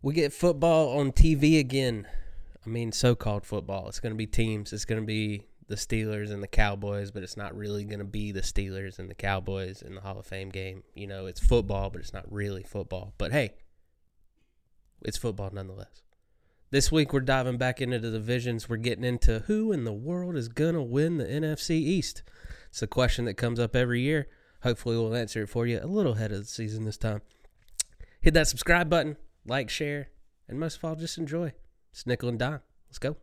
We get football on TV again. I mean, so called football. It's going to be teams. It's going to be the Steelers and the Cowboys, but it's not really going to be the Steelers and the Cowboys in the Hall of Fame game. You know, it's football, but it's not really football. But hey, it's football nonetheless. This week, we're diving back into the divisions. We're getting into who in the world is going to win the NFC East. It's a question that comes up every year. Hopefully, we'll answer it for you a little ahead of the season this time. Hit that subscribe button, like, share, and most of all, just enjoy. It's nickel and dime. Let's go.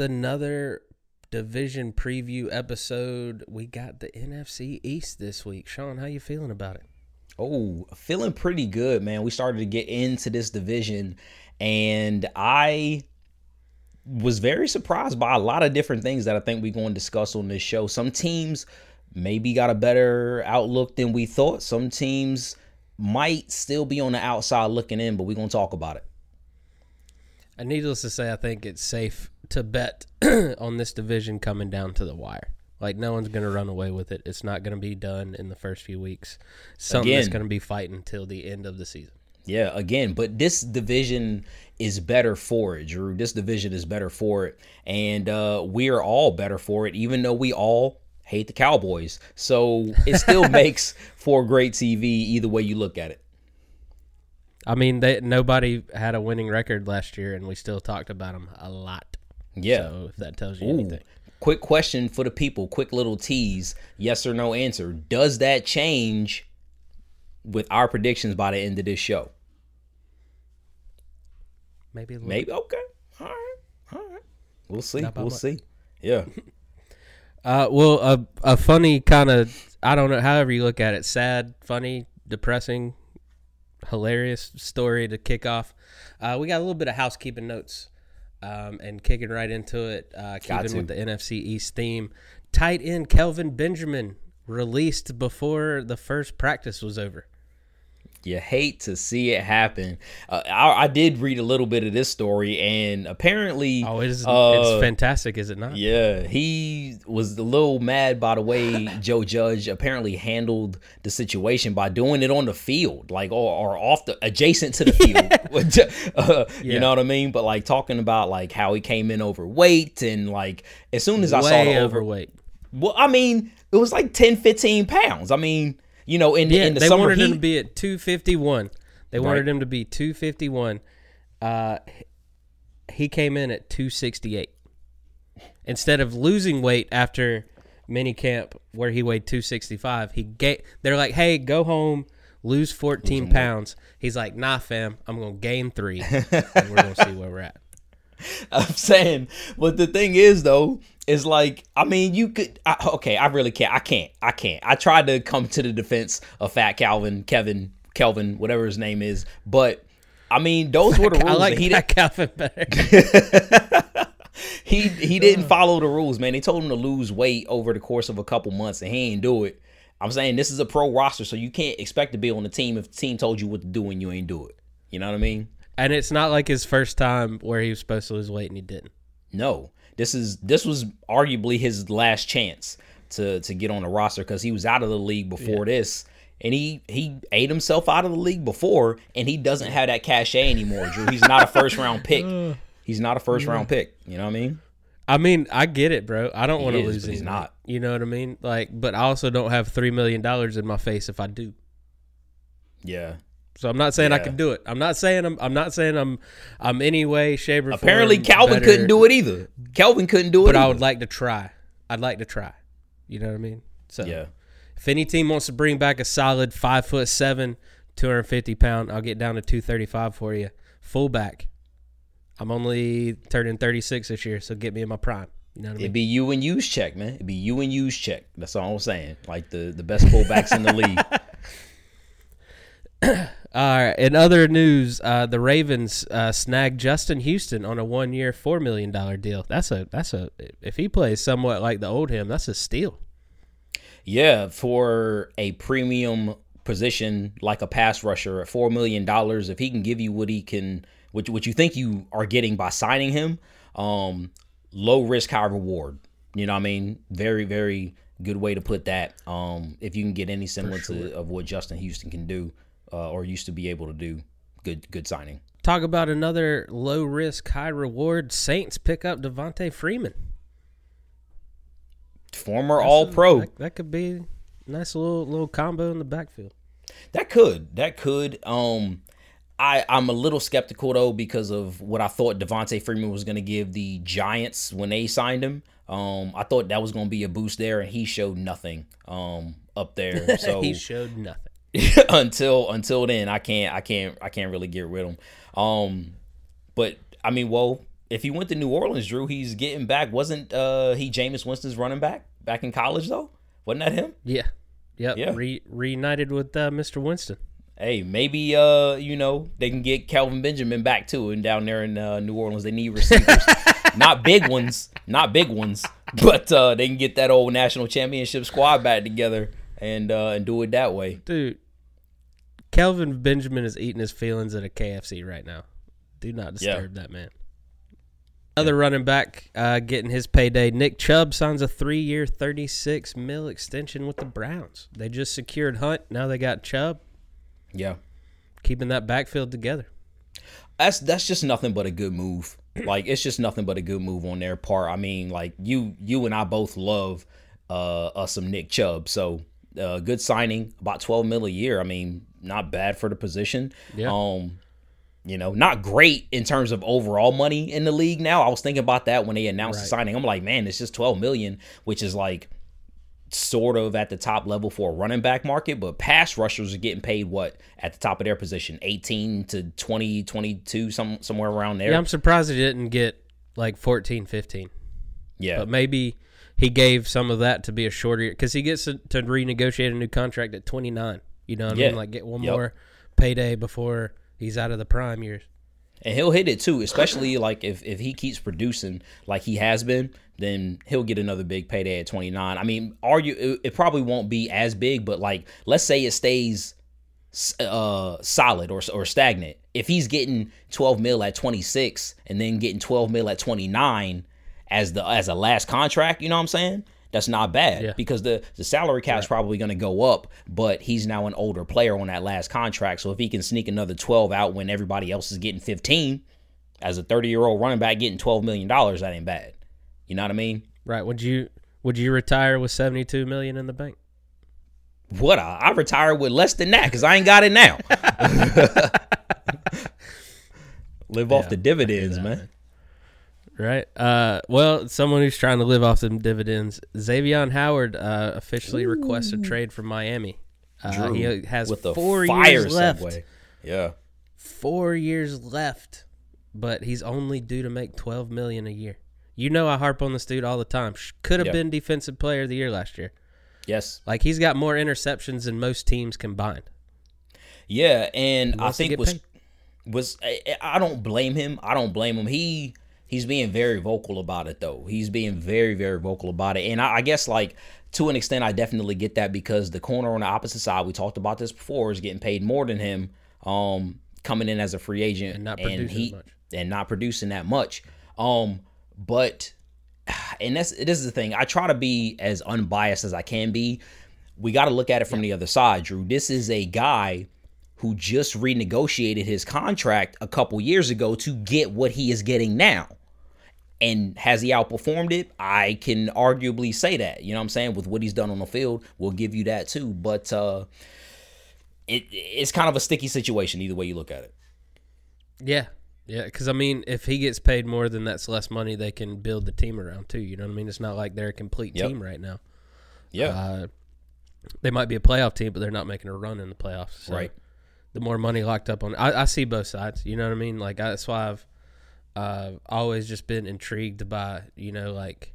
Another division preview episode. We got the NFC East this week. Sean, how you feeling about it? Oh, feeling pretty good, man. We started to get into this division and I was very surprised by a lot of different things that I think we're going to discuss on this show. Some teams maybe got a better outlook than we thought. Some teams might still be on the outside looking in, but we're going to talk about it. And needless to say, I think it's safe to bet on this division coming down to the wire. Like no one's going to run away with it. It's not going to be done in the first few weeks. Something that's going to be fighting until the end of the season. Yeah, again, but this division is better for it, Drew. This division is better for it. And uh, we are all better for it, even though we all hate the Cowboys. So it still makes for great TV either way you look at it. I mean, they, nobody had a winning record last year, and we still talked about them a lot. Yeah. So if that tells you Ooh. anything. Quick question for the people, quick little tease, yes or no answer. Does that change with our predictions by the end of this show? Maybe a little Maybe okay. All right. All right. We'll see. We'll much. see. Yeah. Uh, well, a a funny kind of I don't know, however you look at it, sad, funny, depressing, hilarious story to kick off. Uh, we got a little bit of housekeeping notes, um, and kicking right into it, uh, keeping with the NFC East theme. Tight end Kelvin Benjamin released before the first practice was over. You hate to see it happen. Uh, I, I did read a little bit of this story, and apparently, Oh, it is uh, it's fantastic, is it not? Yeah, he was a little mad by the way Joe Judge apparently handled the situation by doing it on the field, like or, or off the adjacent to the field. uh, Yeah. You know what I mean? But like talking about like how he came in overweight and like as soon as I saw the over, overweight. well, I mean it was like 10, 15 pounds. I mean, you know, in Yeah, in the they summer wanted him to be at 251. They wanted him to be 251. Uh, he came in at 268. Instead of losing weight after mini camp where he weighed 265, he ga- they're like, "Hey, go home, lose 14 pounds." He's like, "Nah, fam, I'm going to gain 3 and we're going to see where we're at." I'm saying, but the thing is though, is like, I mean, you could, I, okay, I really can't, I can't, I can't. I tried to come to the defense of Fat Calvin, Kevin, Kelvin, whatever his name is, but I mean, those were the rules. I like he didn't, Calvin better. he he didn't follow the rules, man. They told him to lose weight over the course of a couple months, and he ain't do it. I'm saying this is a pro roster, so you can't expect to be on the team if the team told you what to do and you ain't do it. You know what I mean? and it's not like his first time where he was supposed to lose weight and he didn't. No, this is this was arguably his last chance to to get on the roster because he was out of the league before this, and he he ate himself out of the league before, and he doesn't have that cachet anymore. Drew, he's not a first round pick. He's not a first round pick. You know what I mean? I mean, I get it, bro. I don't want to lose but he's not. You know what I mean? Like, but I also don't have three million dollars in my face if I do. Yeah. So I'm not saying I can do it. I'm not saying I'm. I'm not saying I'm. I'm any way, shape, or Apparently, Calvin better, couldn't do it either. Calvin couldn't do it. But I would like to try. I'd like to try. You know what I mean? So Yeah. if any team wants to bring back a solid five foot seven, 250 pound, I'll get down to 235 for you. Fullback. I'm only turning 36 this year, so get me in my prime. You know what I mean? It'd be you and Juszczyk, man. It'd be you and Juszczyk. That's all I'm saying. Like the the best fullbacks in the league. All right. In other news, uh, the Ravens uh, snagged Justin Houston on a one-year, four million dollar deal. That's a that's a if he plays somewhat like the old him, that's a steal. Yeah, for a premium position like a pass rusher at four million dollars, if he can give you what he can, what what you think you are getting by signing him, um, low risk, high reward. You know what I mean? Very very good way to put that. Um, if you can get any semblance sure. of, of what Justin Houston can do uh, or used to be able to do, good good signing. Talk about another low risk, high reward. Saints pick up Devonta Freeman. Former All Pro. That, that could be a nice little little combo in the backfield. That could. That could. Um I, I'm a little skeptical though because of what I thought Devonta Freeman was gonna give the Giants when they signed him. Um I thought that was gonna be a boost there and he showed nothing um up there. So he showed nothing. until until then I can't I can't I can't really get rid of him. Um but I mean well if he went to New Orleans, Drew, he's getting back. Wasn't uh he Jameis Winston's running back back in college though? Wasn't that him? Yeah. Yep. Yeah. Re- reunited with uh, Mr. Winston. Hey, maybe uh, you know, they can get Calvin Benjamin back too, and down there in uh, New Orleans, they need receivers, not big ones, not big ones, but uh, they can get that old national championship squad back together and uh, and do it that way. Dude, Kelvin Benjamin is eating his feelings at a KFC right now. Do not disturb that man. Other running back uh, getting his payday. Nick Chubb signs a three-year, thirty-six mil extension with the Browns. They just secured Hunt. Now they got Chubb, Yeah, keeping that backfield together. that's that's just nothing but a good move. Like it's just nothing but a good move on their part. I mean, like you you and I both love uh, uh some Nick Chubb, so uh, good signing. About twelve mil a year. I mean, not bad for the position. Yeah. Um, you know, not great in terms of overall money in the league. Now, I was thinking about that when they announced the signing. I'm like, man, it's just twelve million, which is like sort of at the top level for a running back market, but pass rushers are getting paid what at the top of their position, 18 to 20, 22, some somewhere around there. Yeah, I'm surprised he didn't get like 14, 15. yeah. But maybe he gave some of that to be a shorter year because he gets to, to renegotiate a new contract at 29. You know what I mean? Like get one Yep. more payday before he's out of the prime years. And he'll hit it too, especially like if, if he keeps producing like he has been, then he'll get another big payday at 29. I mean, argue it, it probably won't be as big, but like let's say it stays uh solid or or stagnant. If he's getting 12 mil at 26 and then getting 12 mil at 29 as the as a last contract, you know what I'm saying? That's not bad Yeah. because the the salary cap cap's probably going to go up, but he's now an older player on that last contract. So if he can sneak another 12 out when everybody else is getting 15 as a 30-year-old running back getting 12 million dollars, that ain't bad. You know what I mean? Right? Would you would you retire with 72 million in the bank? What I, I retired with less than that because I ain't got it now. Live off the dividends, man. Right. Uh, well, someone who's trying to live off them dividends. Xavier Howard uh, officially requests a trade from Miami. Uh, Drew, he has with the four fire years left. segue. Yeah. Four years left, but he's only due to make twelve million a year. You know I harp on this dude all the time. Sh- Could have Yeah. been defensive player of the year last year. Yes. Like he's got more interceptions than most teams combined. Yeah, and I think was paid. was I, I don't blame him. I don't blame him. He he's being very vocal about it though. He's being very very vocal about it, and I, I guess like to an extent, I definitely get that because the corner on the opposite side, we talked about this before, is getting paid more than him, um, coming in as a free agent And not producing he much. and not producing that much. Um, but and that's this is the thing. I try to be as unbiased as I can be. We got to look at it from the other side, Drew. This is a guy who just renegotiated his contract a couple years ago to get what he is getting now. And has he outperformed it? I can arguably say that. You know what I'm saying? With what he's done on the field, we'll give you that too. But uh it it's kind of a sticky situation either way you look at it. Yeah, yeah. Because I mean, if he gets paid more, then that's less money they can build the team around too. You know what I mean? It's not like they're a complete Yep. team right now. Yeah. Uh, they might be a playoff team, but they're not making a run in the playoffs. So Right. The more money locked up on, I, I see both sides. You know what I mean? Like I, that's why I've uh, always just been intrigued by you know like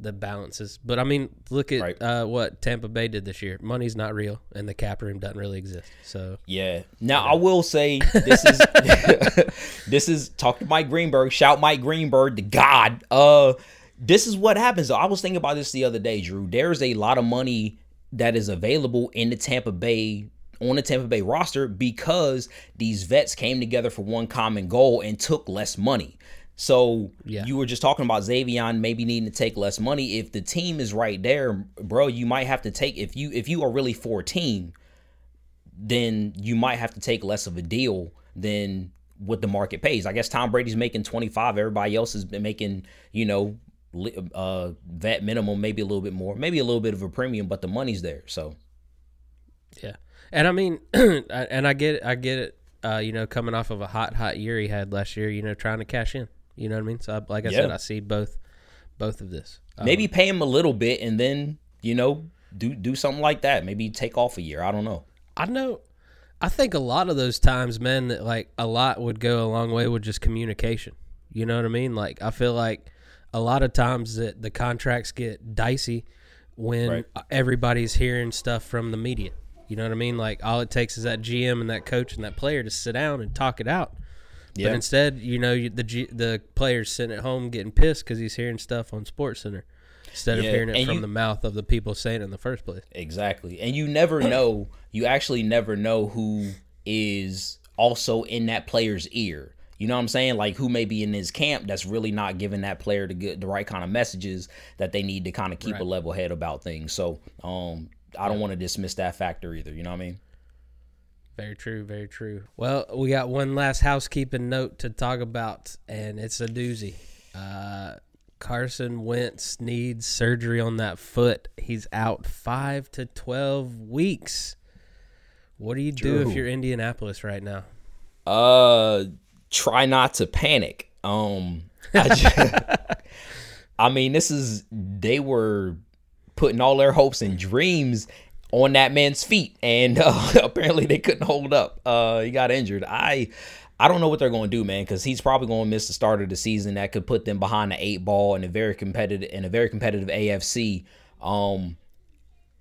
the balances. But I mean, look at Right. uh, what Tampa Bay did this year. Money's not real, and the cap room doesn't really exist. So Yeah. Now I will say this is this is talk to Mike Greenberg. Shout Mike Greenberg, the God. Uh, this is what happens. I was thinking about this the other day, Drew. There's a lot of money that is available in the Tampa Bay on the Tampa Bay roster because these vets came together for one common goal and took less money. So Yeah. you were just talking about Xavien maybe needing to take less money. If the team is right there, bro, you might have to take if you if you are really for a team, then you might have to take less of a deal than what the market pays. I guess Tom Brady's making 25. Everybody else has been making, you know, uh, vet minimum, maybe a little bit more, maybe a little bit of a premium, but the money's there. So, yeah, and I mean, and I get it. I get it. Uh, you know, coming off of a hot, hot year he had last year, you know, trying to cash in. You know what I mean? So, I, like I said, I see both, both of this. Um, maybe pay him a little bit and then, you know, do do something like that. Maybe take off a year. I don't know. I know. I think a lot of those times, man, that like a lot would go a long way with just communication. You know what I mean? Like I feel like a lot of times that the contracts get dicey when Right. everybody's hearing stuff from the media. You know what I mean? Like all it takes is that GM and that coach and that player to sit down and talk it out. Yeah. But instead, you know, you, the G, the player's sitting at home getting pissed because he's hearing stuff on Sports Center instead of hearing it and from you- the mouth of the people saying it in the first place. Exactly. And you never know, you actually never know who is also in that player's ear. You know what I'm saying? Like who may be in his camp that's really not giving that player the good the right kind of messages that they need to kind of keep a level head about things. So um I don't want to dismiss that factor either, you know what I mean? Very true, very true. Well, we got one last housekeeping note to talk about, and it's a doozy. Uh, Carson Wentz needs surgery on that foot. He's out five to 12 weeks. What do you do if you're Indianapolis right now? Uh, try not to panic. Um, I, ju- I mean, this is they were putting all their hopes and dreams on that man's feet, and uh, apparently they couldn't hold up. Uh, he got injured. I. I don't know what they're going to do, man, because he's probably going to miss the start of the season. That could put them behind the eight ball in a very competitive in a very competitive AFC. Um,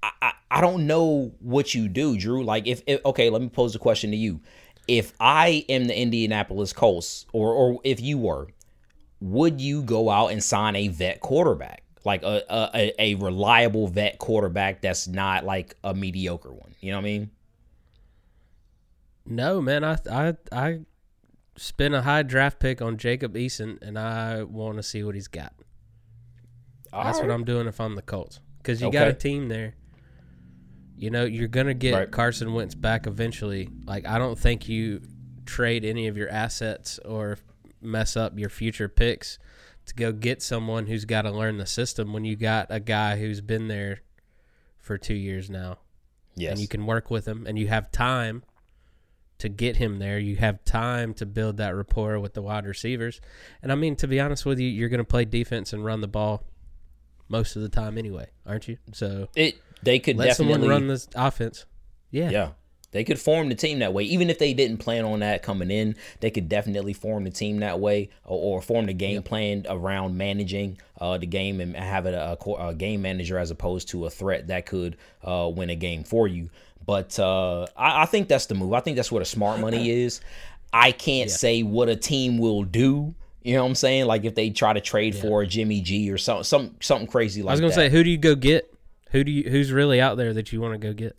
I, I, don't know what you do, Drew. Like if, if okay, let me pose a question to you. If I am the Indianapolis Colts, or or if you were, would you go out and sign a vet quarterback, like a a, a- reliable vet quarterback that's not like a mediocre one? You know what I mean? No, man. I I I spent a high draft pick on Jacob Eason, and I want to see what he's got. That's what I'm doing if I'm the Colts. Because you got a team there. You know, you're going to get Right. Carson Wentz back eventually. Like, I don't think you trade any of your assets or mess up your future picks to go get someone who's got to learn the system when you got a guy who's been there for two years now. Yes. And you can work with him and you have time to get him there. You have time to build that rapport with the wide receivers. And I mean, to be honest with you, you're going to play defense and run the ball most of the time anyway, aren't you? So it they could let definitely someone run this offense. Yeah. Yeah. They could form the team that way. Even if they didn't plan on that coming in, they could definitely form the team that way or, or form the game plan around managing uh, the game and having a, co- a game manager as opposed to a threat that could uh, win a game for you. But uh, I, I think that's the move. I think that's what the smart money is. I can't say what a team will do. You know what I'm saying? Like if they try to trade for Jimmy G or some, some something crazy like that. I was going that. to say, who do you go get? Who do you? Who's really out there that you want to go get?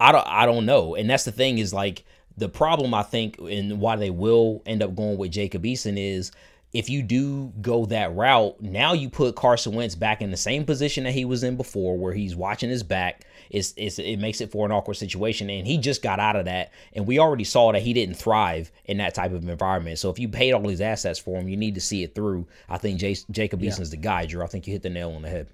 I don't I don't know. And that's the thing is like the problem I think and why they will end up going with Jacob Eason is if you do go that route, now you put Carson Wentz back in the same position that he was in before, where he's watching his back. It's, it's it makes it for an awkward situation, and he just got out of that, and we already saw that he didn't thrive in that type of environment. So if you paid all these assets for him, you need to see it through. I think Jas- Jacob Eason's the guy, Drew. I think you hit the nail on the head.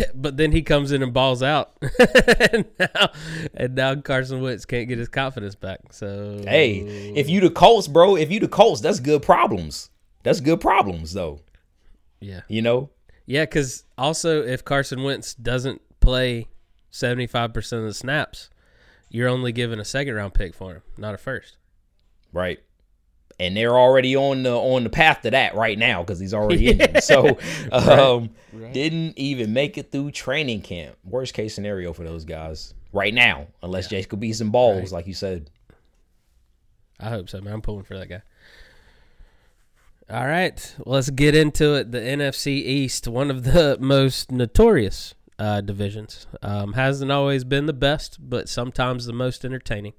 but then he comes in and balls out, and, now, and now Carson Wentz can't get his confidence back. So Hey, if you the Colts, bro, if you the Colts, that's good problems. That's good problems, though. yeah, You know, yeah, because also if Carson Wentz doesn't play seventy five percent of the snaps, you're only giving a second round pick for him, not a first. right? And they're already on the on the path to that right now because he's already in it. So um, right. didn't even make it through training camp. Worst case scenario for those guys right now, unless yeah. Jacob some balls, right. like you said. I hope so, man. I'm pulling for that guy. All right, let's get into it. The NFC East, one of the most notorious uh, divisions, um, hasn't always been the best, but sometimes the most entertaining.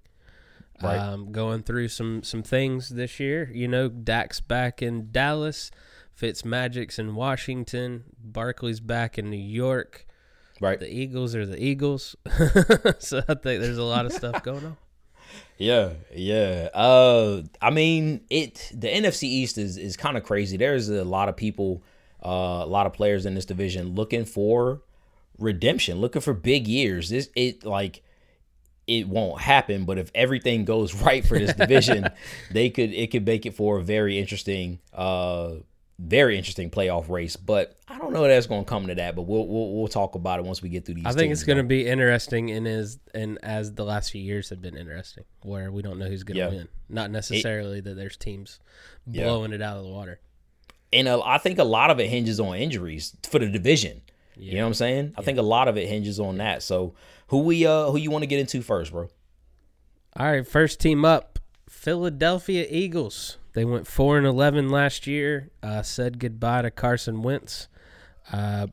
Right. Um, going through some some things this year. You know, Dak's back in Dallas, Fitzmagic's in Washington, Barkley's back in New York. Right. The Eagles are the Eagles. so I think there's a lot of stuff going on. Yeah, yeah. Uh, I mean, it the NFC East is is kind of crazy. There's a lot of people, uh, a lot of players in this division looking for redemption, looking for big years. This it like it won't happen, but if everything goes right for this division, they could it could make it for a very interesting uh very interesting playoff race. But I don't know that's going to come to that. But we'll, we'll we'll talk about it once we get through these. I think it's going to be interesting, and as and as the last few years have been interesting, where we don't know who's going to yeah. win. Not necessarily it, that there's teams blowing yeah. it out of the water. And uh, I think a lot of it hinges on injuries for the division. Yeah. You know what I'm saying? I think a lot of it hinges on that. So who we uh who you want to get into first, bro? All right, first team up, Philadelphia Eagles. They went four and eleven last year. Uh, said goodbye to Carson Wentz. Uh,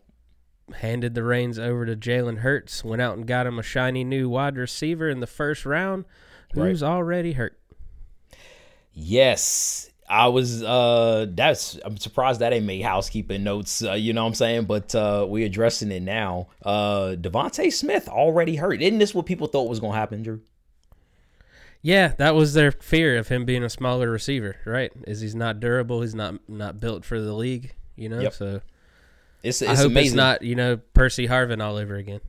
handed the reins over to Jalen Hurts. Went out and got him a shiny new wide receiver in the first round, who's right. already hurt. Yes, I was. Uh, that's. I'm surprised that ain't made housekeeping notes. Uh, you know what I'm saying? But uh, we're addressing it now. Uh, DeVonta Smith already hurt. Isn't this what people thought was gonna happen, Drew? Yeah, that was their fear of him being a smaller receiver, right? Is he's not durable, he's not not built for the league, you know? Yep. So it's, it's I hope amazing. it's not, you know, Percy Harvin all over again.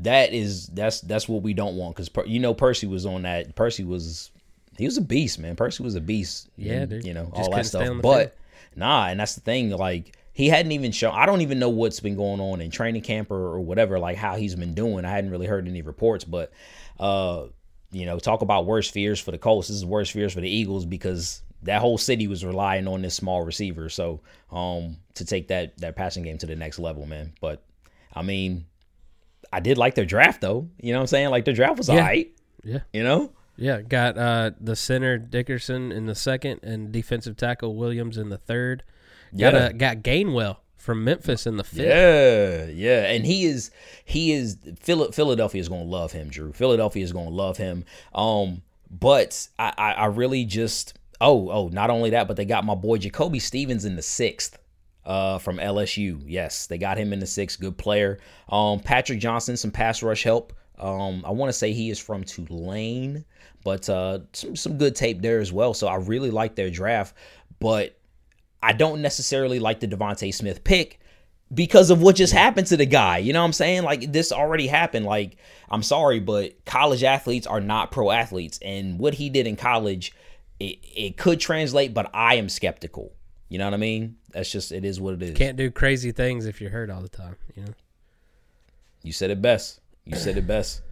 That is that's that's what we don't want cuz you know Percy was on that Percy was he was a beast, man. Percy was a beast. Yeah, and, dude. You know, Just all that stuff. But field. nah, and that's the thing like he hadn't even shown I don't even know what's been going on in training camp or, or whatever like how he's been doing. I hadn't really heard any reports, but uh you know, talk about worst fears for the Colts. This is worst fears for the Eagles because that whole city was relying on this small receiver. So, um, to take that that passing game to the next level, man. But I mean, I did like their draft though. You know what I'm saying? Like their draft was yeah. alright. Yeah. You know? Yeah, got uh, the center Dickerson in the second and defensive tackle Williams in the third. Got yeah. a, got Gainwell from Memphis in the fifth. Yeah, yeah, and he is he is Philadelphia is going to love him, Drew. Philadelphia is going to love him. Um, but I, I, I really just oh oh not only that, but they got my boy Jacoby Stevens in the sixth. Uh, from LSU, yes, they got him in the sixth. Good player. Um, Patrick Johnson, some pass rush help. Um, I want to say he is from Tulane, but uh, some some good tape there as well. So I really like their draft, but I don't necessarily like the DeVonta Smith pick because of what just happened to the guy. You know what I'm saying? Like this already happened. Like I'm sorry, but college athletes are not pro athletes, and what he did in college, it, it could translate, but I am skeptical. You know what I mean? That's just it is what it is. Can't do crazy things if you're hurt all the time. You know. You said it best. You said it best.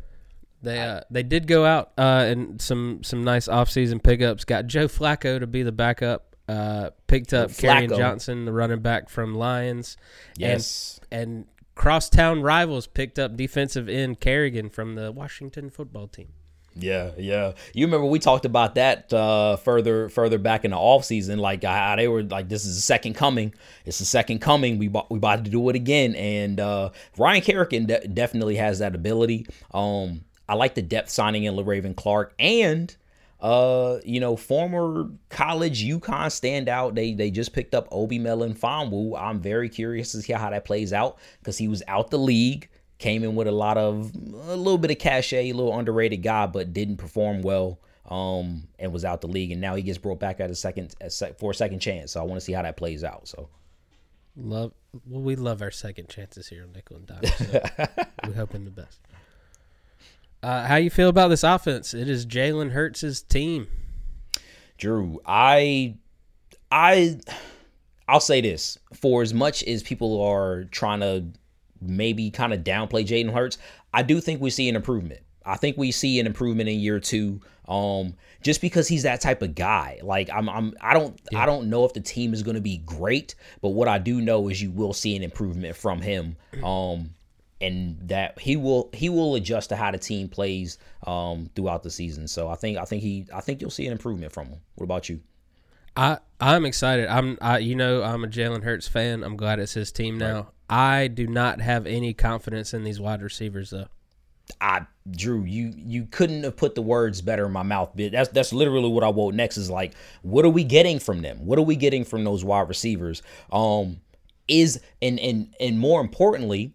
They uh, they did go out uh, and some some nice offseason pickups. Got Joe Flacco to be the backup uh, picked up Kerryon Johnson, the running back from Lions. Yes. And, and crosstown rivals picked up defensive end Kerrigan from the Washington football team. Yeah, yeah. You remember we talked about that uh, further further back in the off season, like how they were like, "This is the second coming. It's the second coming. We we about to do it again." And uh, Ryan Kerrigan de- definitely has that ability. Um, I like the depth signing in Le'Raven Clark, and uh, you know, former college UConn standout. They they just picked up Obi Melifonwu. I'm very curious to see how that plays out because he was out the league, came in with a lot of a little bit of cachet, a little underrated guy, but didn't perform well. Um, and was out the league, and now he gets brought back at a second for a second chance. So I want to see how that plays out. So love, well, we love our second chances here on Nickel and Dime. So we're hoping the best. Uh, how you feel about this offense? It is Jalen Hurts' team. Drew, I, I, I'll say this: for as much as people are trying to maybe kind of downplay Jalen Hurts, I do think we see an improvement. I think we see an improvement in year two. Um, just because he's that type of guy. Like I'm, I'm I don't yeah. I don't know if the team is going to be great, but what I do know is you will see an improvement from him. Um, and that he will he will adjust to how the team plays um throughout the season. So I think I think he I think you'll see an improvement from him. What about you? I I'm excited. I'm I you know I'm a Jalen Hurts fan. I'm glad it's his team now. Right. I do not have any confidence in these wide receivers though. I Drew, you you couldn't have put the words better in my mouth. That's that's literally what I want next is like, what are we getting from them? What are we getting from those wide receivers? Um, is and and and more importantly,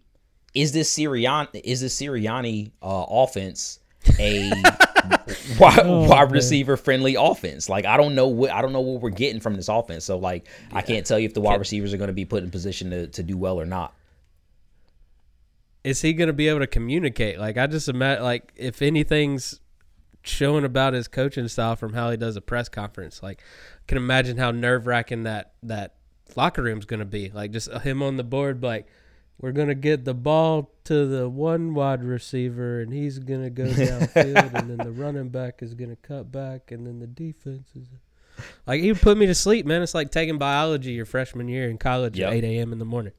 is this Sirianni is this Sirianni uh, offense a wide, oh, wide receiver friendly offense? Like I don't know what I don't know what we're getting from this offense. So like yeah. I can't tell you if the wide receivers are going to be put in position to to do well or not is he going to be able to communicate? Like I just imagine, like if anything's showing about his coaching style from how he does a press conference, like I can imagine how nerve wracking that that locker room's going to be. Like just him on the board, like we're going to get the ball to the one wide receiver, and he's going to go downfield, and then the running back is going to cut back, and then the defense is. Like he put me to sleep, man. It's like taking biology your freshman year in college yep. at eight a.m. in the morning.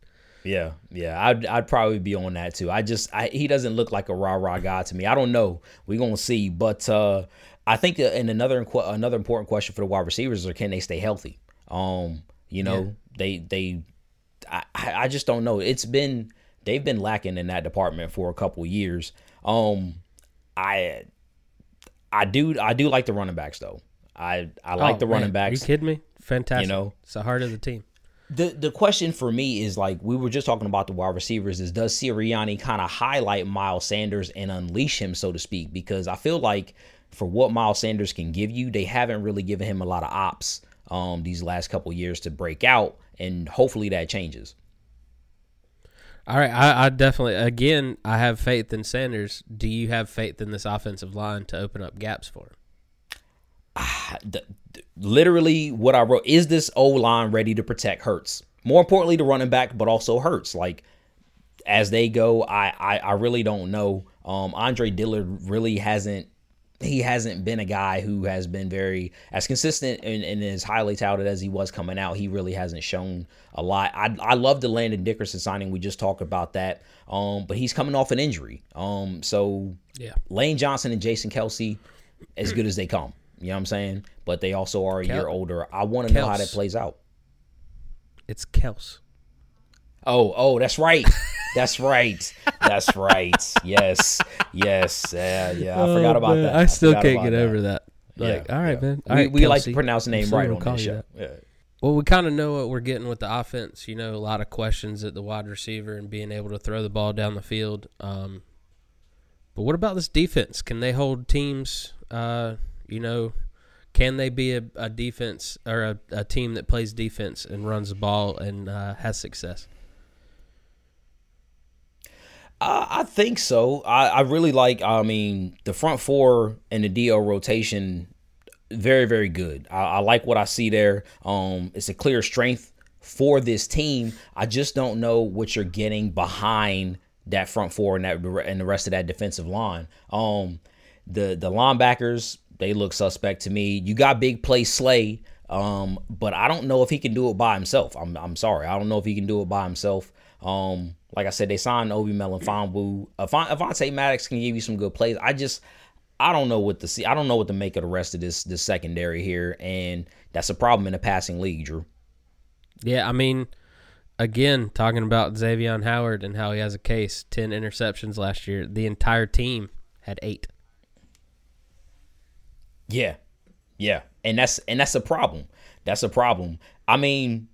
Yeah, yeah, I'd I'd probably be on that too. I just I, he doesn't look like a rah rah guy to me. I don't know. We're gonna see, but uh, I think and another another important question for the wide receivers are can they stay healthy? Um, you know, yeah. they they I I just don't know. It's been they've been lacking in that department for a couple years. Um, I I do I do like the running backs though. I I like oh, the running backs. Are you kidding me? Fantastic. You know, it's the heart of the team the the question for me is like we were just talking about the wide receivers is does Sirianni kind of highlight Miles Sanders and unleash him so to speak because I feel like for what Miles Sanders can give you they haven't really given him a lot of ops um these last couple years to break out and hopefully that changes. All right, I, I definitely again I have faith in Sanders. Do you have faith in this offensive line to open up gaps for him? Ah, the, literally what I wrote is this O line ready to protect Hurts? More importantly, the running back, but also Hurts. Like as they go, I I, I really don't know. Um, Andre Dillard really hasn't he hasn't been a guy who has been very as consistent and, and, as highly touted as he was coming out. He really hasn't shown a lot. I I love the Landon Dickerson signing. We just talked about that. Um, but he's coming off an injury. Um, so yeah, Lane Johnson and Jason Kelsey, as good as they come. You know what I'm saying? But they also are a Kel- year older. I want to know how that plays out. It's Kelce. Oh, oh, that's right. That's right. That's right. Yes. Yes. Yeah, yeah. I oh, forgot about man. that. I still I can't get that. over that. Like, yeah, all right, yeah. man. All we, right, we like to pronounce the name right on this show. Yeah. Well, we kind of know what we're getting with the offense. You know, a lot of questions at the wide receiver and being able to throw the ball down the field. Um, but what about this defense? Can they hold teams? Uh, you know, can they be a, a defense or a, a, team that plays defense and runs the ball and uh, has success? Uh, I think so. I, I really like. I mean, the front four and the DO rotation, very very good. I, I like what I see there. Um, it's a clear strength for this team. I just don't know what you're getting behind that front four and that and the rest of that defensive line. Um, the the linebackers they look suspect to me. You got big play Slay, um, but I don't know if he can do it by himself. I'm I'm sorry, I don't know if he can do it by himself. Um, like I said, they signed Obi Melifonwu. Avonte Maddox can give you some good plays. I just I don't know what to see. I don't know what to make of the rest of this this secondary here, and that's a problem in a passing league, Drew. Yeah, I mean, again, talking about Xavier Howard and how he has a case, ten interceptions last year. The entire team had eight. Yeah, yeah, and that's and that's a problem. That's a problem. I mean,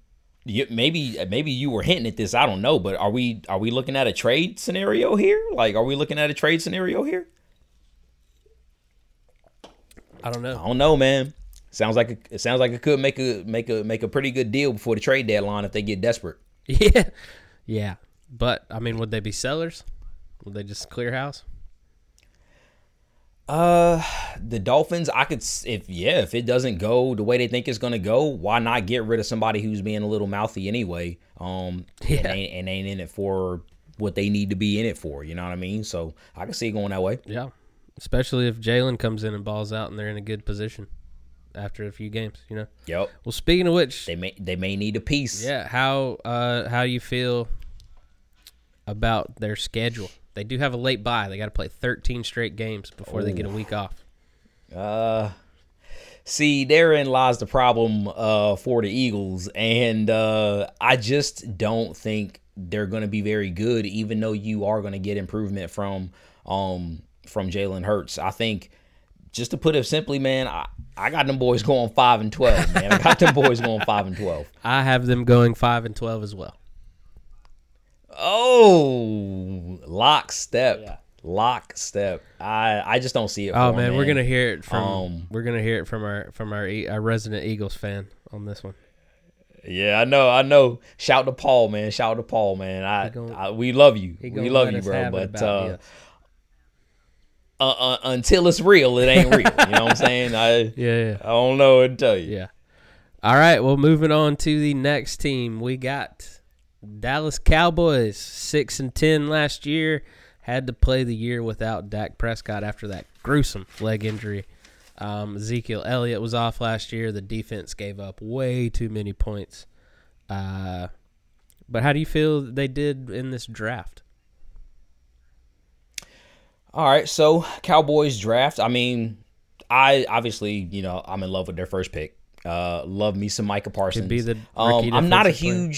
you, maybe maybe you were hinting at this. I don't know, but are we are we looking at a trade scenario here? Like, are we looking at a trade scenario here? I don't know. I don't know, man. Sounds like a, it sounds like it could make a make a make a pretty good deal before the trade deadline if they get desperate. Yeah, yeah. But I mean, would they be sellers? Would they just clear house? Uh, the Dolphins, I could if yeah, if it doesn't go the way they think it's gonna go, why not get rid of somebody who's being a little mouthy anyway? Um, yeah. and, ain't, and ain't in it for what they need to be in it for. You know what I mean? So I can see it going that way. Yeah, especially if Jalen comes in and balls out and they're in a good position after a few games. You know. Yep. Well, speaking of which, They may they may need a piece. yeah, how uh how you feel about their schedule? They do have a late bye. They got to play 13 straight games before they get a week off. Uh, see, therein lies the problem uh, for the Eagles, and uh, I just don't think they're going to be very good. Even though you are going to get improvement from um from Jalen Hurts, I think. Just to put it simply, man, I, I got them boys going five and twelve, man. I got them boys going five and twelve. I have them going 5 and 12 as well. Oh, lockstep, lockstep. I I just don't see it. Oh for 'em, man, we're going to hear it from Um, we're going to hear it from our from our, E- our resident Eagles fan on this one. Yeah, I know, I know. Shout to Paul, man. Shout to Paul, man. I, gonna- I we love you. We love you, bro. But uh, uh, uh, until it's real, it ain't real. you know what I'm saying? I yeah, yeah. I don't know what to tell you. Yeah. All right. Well, moving on to the next team, we got Dallas Cowboys, six and ten last year. Had to play the year without Dak Prescott after that gruesome leg injury. Um, Ezekiel Elliott was off last year. The defense gave up way too many points. Uh, but how do you feel they did in this draft? All right, so Cowboys draft. I mean, I obviously, you know, I'm in love with their first pick. Uh, love me some Micah Parsons. be the um, I'm not a player.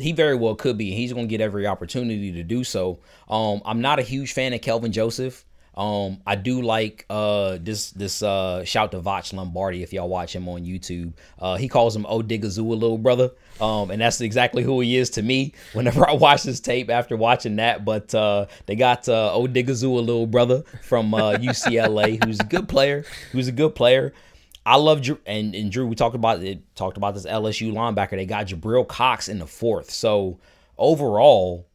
He very well could be. He's going to get every opportunity to do so. Um, I'm not a huge fan of Kelvin Joseph. Um, I do like uh this this uh shout to Voch Lombardi if y'all watch him on YouTube. Uh, he calls him Odighizuwa little brother. Um, and that's exactly who he is to me. Whenever I watch this tape after watching that, but uh, they got uh, Odighizuwa little brother from uh, UCLA, who's a good player. Who's a good player. I love Drew and, and Drew. We talked about it. Talked about this LSU linebacker. They got Jabril Cox in the fourth. So overall,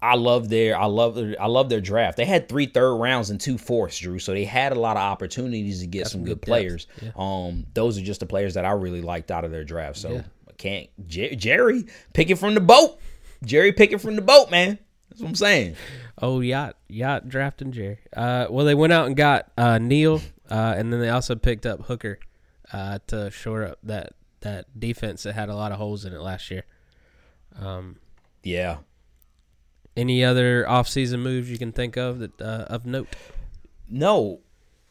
I love their I love their, I love their draft. They had three third rounds and two fourths, Drew. So they had a lot of opportunities to get some some good, good players. depth. Um, those are just the players that I really liked out of their draft. So Yeah. I can't Jer- Jerry picking from the boat. Jerry picking from the boat, man. That's what I'm saying. Oh, yacht, yacht drafting Jerry. Uh, well, they went out and got uh, Neal, uh, and then they also picked up Hooker uh, to shore up that that defense that had a lot of holes in it last year. Um, Yeah. any other offseason moves you can think of that uh, of note? No,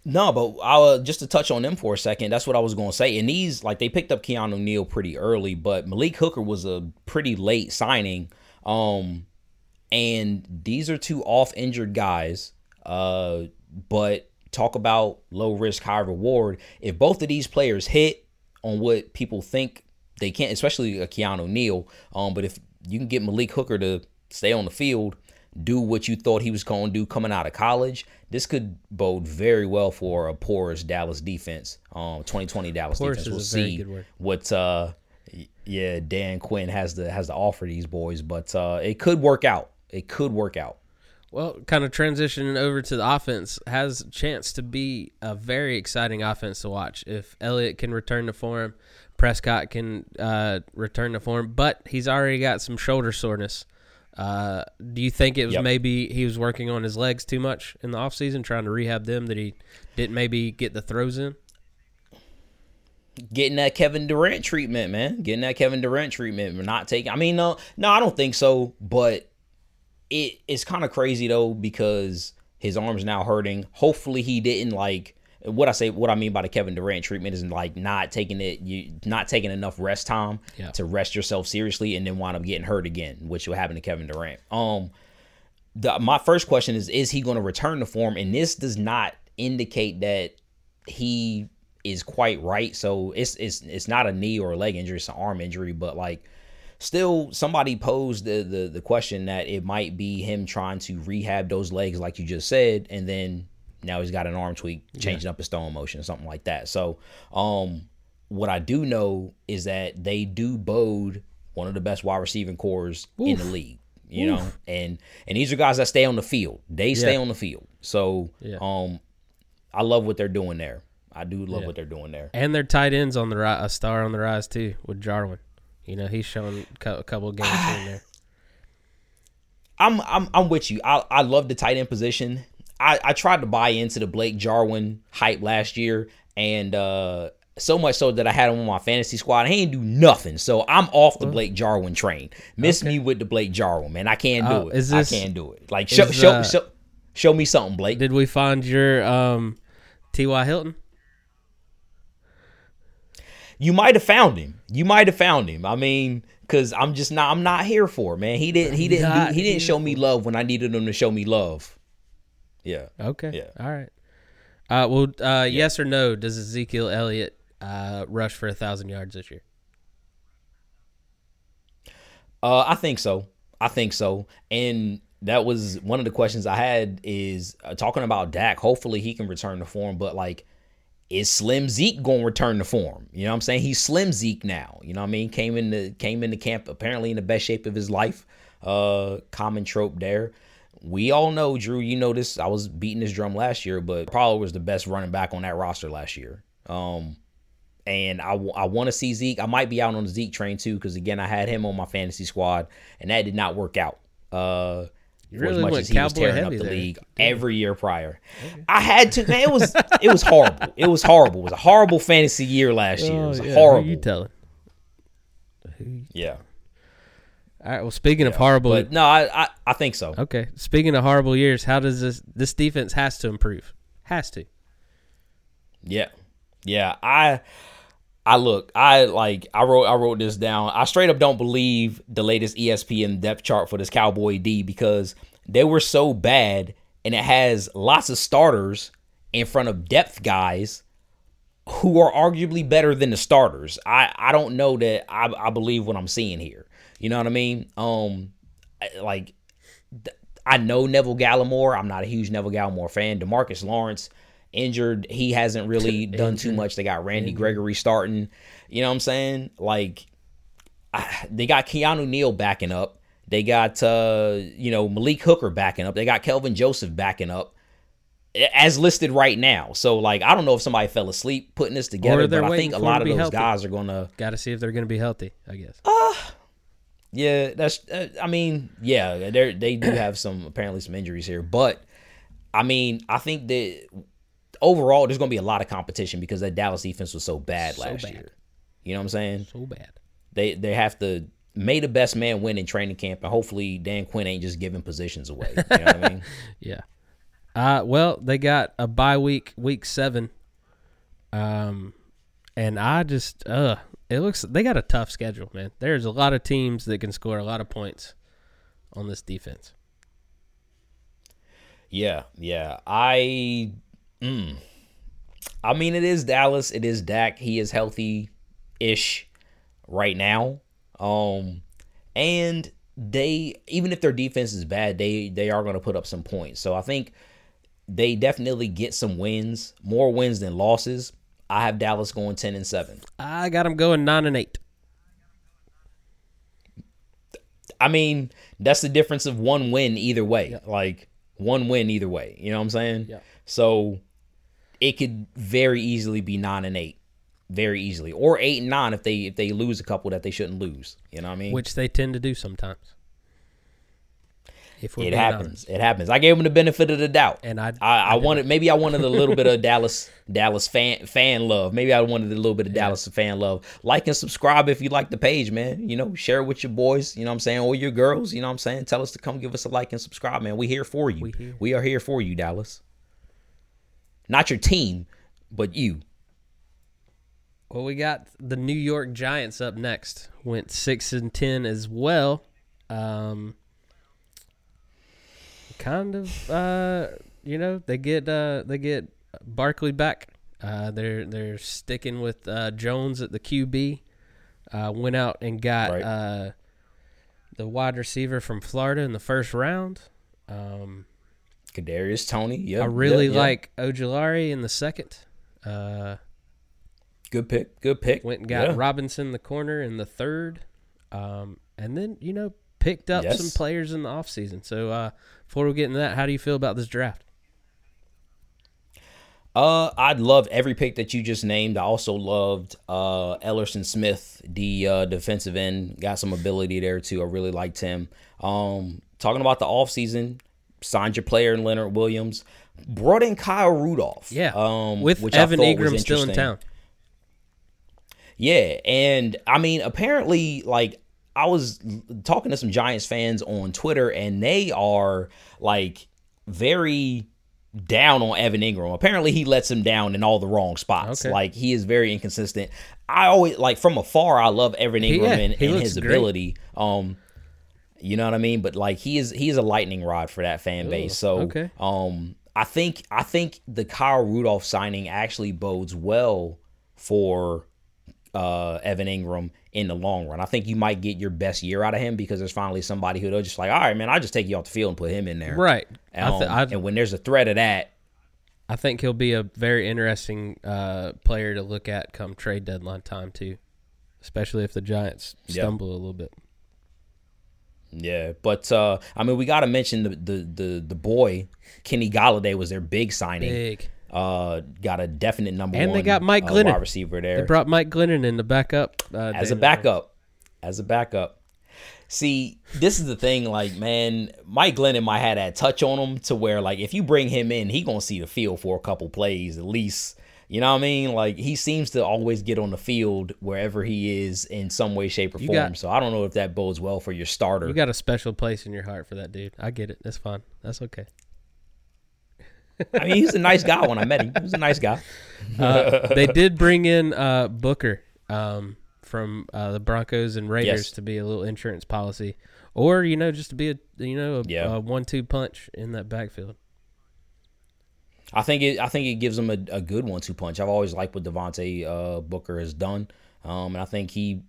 no, but I uh, just to touch on them for a second. That's what I was going to say. And these, like, they picked up Keanu Neal pretty early, but Malik Hooker was a pretty late signing. Um, and these are two off injured guys. Uh, but talk about low risk, high reward. If both of these players hit on what people think they can't, especially a Keanu Neal, um, but if you can get Malik Hooker to stay on the field, do what you thought he was going to do coming out of college, this could bode very well for a porous Dallas defense. Um, 2020 Dallas Porous defense. We'll see what uh, yeah Dan Quinn has to has to offer these boys, but uh, it could work out. It could work out. Well, kind of transitioning over to the offense has a chance to be a very exciting offense to watch. If Elliott can return to form, Prescott can uh, return to form, but he's already got some shoulder soreness. Uh, do you think it was Yep. maybe he was working on his legs too much in the offseason, trying to rehab them, that he didn't maybe get the throws in? getting that Kevin Durant treatment, man. Getting that Kevin Durant treatment. Not taking. I mean, no, no, I don't think so. But it it's kind of crazy though because his arm's now hurting. Hopefully, he didn't like what I say. What I mean by the Kevin Durant treatment is like not taking it. You not taking enough rest time Yeah. to rest yourself seriously, and then wind up getting hurt again, which will happen to Kevin Durant. Um. The, my first question is: Is he going to return to form? And this does not indicate that he is quite right. So it's it's it's not a knee or a leg injury; it's an arm injury. But like, still, somebody posed the the, the question that it might be him trying to rehab those legs, like you just said, and then now he's got an arm tweak, changing up his throwing motion, something like that. So, um, what I do know is that they do bode one of the best wide receiving cores in the league. You know, and and these are guys that stay on the field. They stay Yeah. on the field. So, Yeah. um, I love what they're doing there. I do love Yeah. what they're doing there. And their tight ends on the ri a star on the rise too with Jarwin. You know, he's showing a couple of games here and there. I'm I'm I'm with you. I I love the tight end position. I, I tried to buy into the Blake Jarwin hype last year, and uh, so much so that I had him on my fantasy squad. He ain't do nothing, so I'm off the Blake Jarwin train. Miss me with the Blake Jarwin, man. I can't do Uh, it. is this- I can't do it. Like show show, uh, show show me something, Blake. Did we find your um, T.Y. Hilton? You might have found him. You might have found him. I mean, because I'm just not. I'm not here for it, man. He didn't. He didn't. Not Do, he didn't show me love when I needed him to show me love. Yeah. Okay. Yeah. All right. Uh, well, uh, yes or no? Does Ezekiel Elliott uh, rush for a thousand yards this year? Uh, I think so. I think so. And that was one of the questions I had is uh, talking about Dak. Hopefully he can return to form, but like, is Slim Zeke going to return to form? You know what I'm saying? He's Slim Zeke now. You know what I mean? Came into came into camp apparently in the best shape of his life. Uh, common trope there. We all know, Drew. You know this. I was beating this drum last year, but probably was the best running back on that roster last year. Um, and I, I want to see Zeke. I might be out on the Zeke train too, because again, I had him on my fantasy squad, and that did not work out. Uh, really as much went as he was tearing up the there, league every year prior, I had to. Man, it was it was horrible. It was horrible. It was a horrible fantasy year last year. It was Oh, yeah. horrible. Who you telling? yeah, All right. Well, speaking of horrible, but no, I, I I think so. okay. Speaking of horrible years, how does this this defense has to improve? Has to. Yeah. Yeah. I I look, I like I wrote I wrote this down. I straight up don't believe the latest ESPN depth chart for this Cowboy D because they were so bad and it has lots of starters in front of depth guys who are arguably better than the starters. I I don't know that I I believe what I'm seeing here. You know what I mean? Um like I know Neville Gallimore. I'm not a huge Neville Gallimore fan. Demarcus Lawrence injured. He hasn't really done too much. They got Randy Gregory starting. You know what I'm saying? Like I, they got Keanu Neal backing up. They got uh, you know Malik Hooker backing up. They got Kelvin Joseph backing up as listed right now. So like I don't know if somebody fell asleep putting this together, but I think a lot of those healthy. guys are gonna Got to see if they're going to be healthy. I guess. Uh yeah, that's. Uh, I mean, yeah, they they do have some apparently some injuries here, but I mean, I think that overall there's going to be a lot of competition because that Dallas defense was so bad So last bad. year. You know what I'm saying? so bad. They they have to may the best man win in training camp, and hopefully Dan Quinn ain't just giving positions away. You know what I mean? Yeah. Uh, well, they got a bye week, week seven. Um, and I just, uh, it looks they got a tough schedule, man. There's a lot of teams that can score a lot of points on this defense. Yeah, yeah. I, mm, I mean, it is Dallas. It is Dak. He is healthy, ish, right now. Um, and they even if their defense is bad, they they are going to put up some points. So I think they definitely get some wins, more wins than losses. I have Dallas going ten and seven. I got them going nine and eight. I mean, that's the difference of one win either way. Like one win either way. You know what I'm saying? Yeah. So it could very easily be nine and eight. Very easily. Or eight and nine if they if they lose a couple that they shouldn't lose. You know what I mean? which they tend to do sometimes. If it happens. honest. It happens. I gave them the benefit of the doubt. And I- I, I I wanted maybe I wanted a little bit of Dallas Dallas fan fan love. Maybe I wanted a little bit of Dallas fan love. Like and subscribe if you like the page, man. You know, share it with your boys, you know what I'm saying, or your girls, you know what I'm saying? Tell us to come give us a like and subscribe, man. We here for you. We here. We are here for you, Dallas. Not your team, but you. Well, we got the New York Giants up next. Went six and ten as well. Um, kind of, uh, you know, they get uh, they get Barkley back. Uh, they're they're sticking with uh, Jones at the QB. Uh, went out and got Right. uh, the wide receiver from Florida in the first round. Um, Kadarius Toney. Yeah. I really yeah. like Ojulari in the second. Uh, good pick. Good pick. Went and got Yeah. Robinson the corner in the third. Um, and then, you know, picked up some players in the offseason. So uh, before we get into that, how do you feel about this draft? Uh, I loved every pick that you just named. I also loved uh Elerson Smith, the uh, defensive end. Got some ability there too. I really liked him. Um, talking about the offseason, signed your player in Leonard Williams. brought in Kyle Rudolph. Yeah, um, with which Evan Engram still in town. Yeah, and I mean, apparently, like I was talking to some Giants fans on Twitter, and they are like very down on Evan Engram. Apparently, he lets him down in all the wrong spots. Okay. Like he is very inconsistent. I always like from afar. I love Evan Engram yeah, and, and his great. ability. Um, you know what I mean? But like he is he is a lightning rod for that fan base. So okay. um, I think I think the Kyle Rudolph signing actually bodes well for uh, Evan Engram in the long run. I think you might get your best year out of him because there's finally somebody who they're just like, all right, man, I'll just take you off the field and put him in there. Right. Um, I, th- I, and when there's a threat of that, I think he'll be a very interesting uh, player to look at come trade deadline time too, especially if the Giants stumble a little bit. Yeah. But uh, I mean, we got to mention the, the the the boy Kenny Golladay was their big signing. Big. Uh, got a definite number And one. they got Mike uh, Glennon. wide receiver there. They brought Mike Glennon in the backup uh, as a backup. As a backup. See, this is the thing, like, man, Mike Glennon might have that touch on him to where, like, if you bring him in, he gonna see the field for a couple plays at least. You know what I mean? Like, he seems to always get on the field wherever he is in some way, shape, or You form. got- so I don't know if that bodes well for your starter. You got a special place in your heart for that dude. I get it. That's fine. That's okay. I mean, he's a nice guy when I met him. He was a nice guy. Uh, they did bring in uh, Booker um, from uh, the Broncos and Raiders Yes. to be a little insurance policy, or you know, just to be a you know a, Yeah. a one-two punch in that backfield. I think it. I think it gives him a, a good one-two punch. I've always liked what Devontae uh, Booker has done, um, and I think he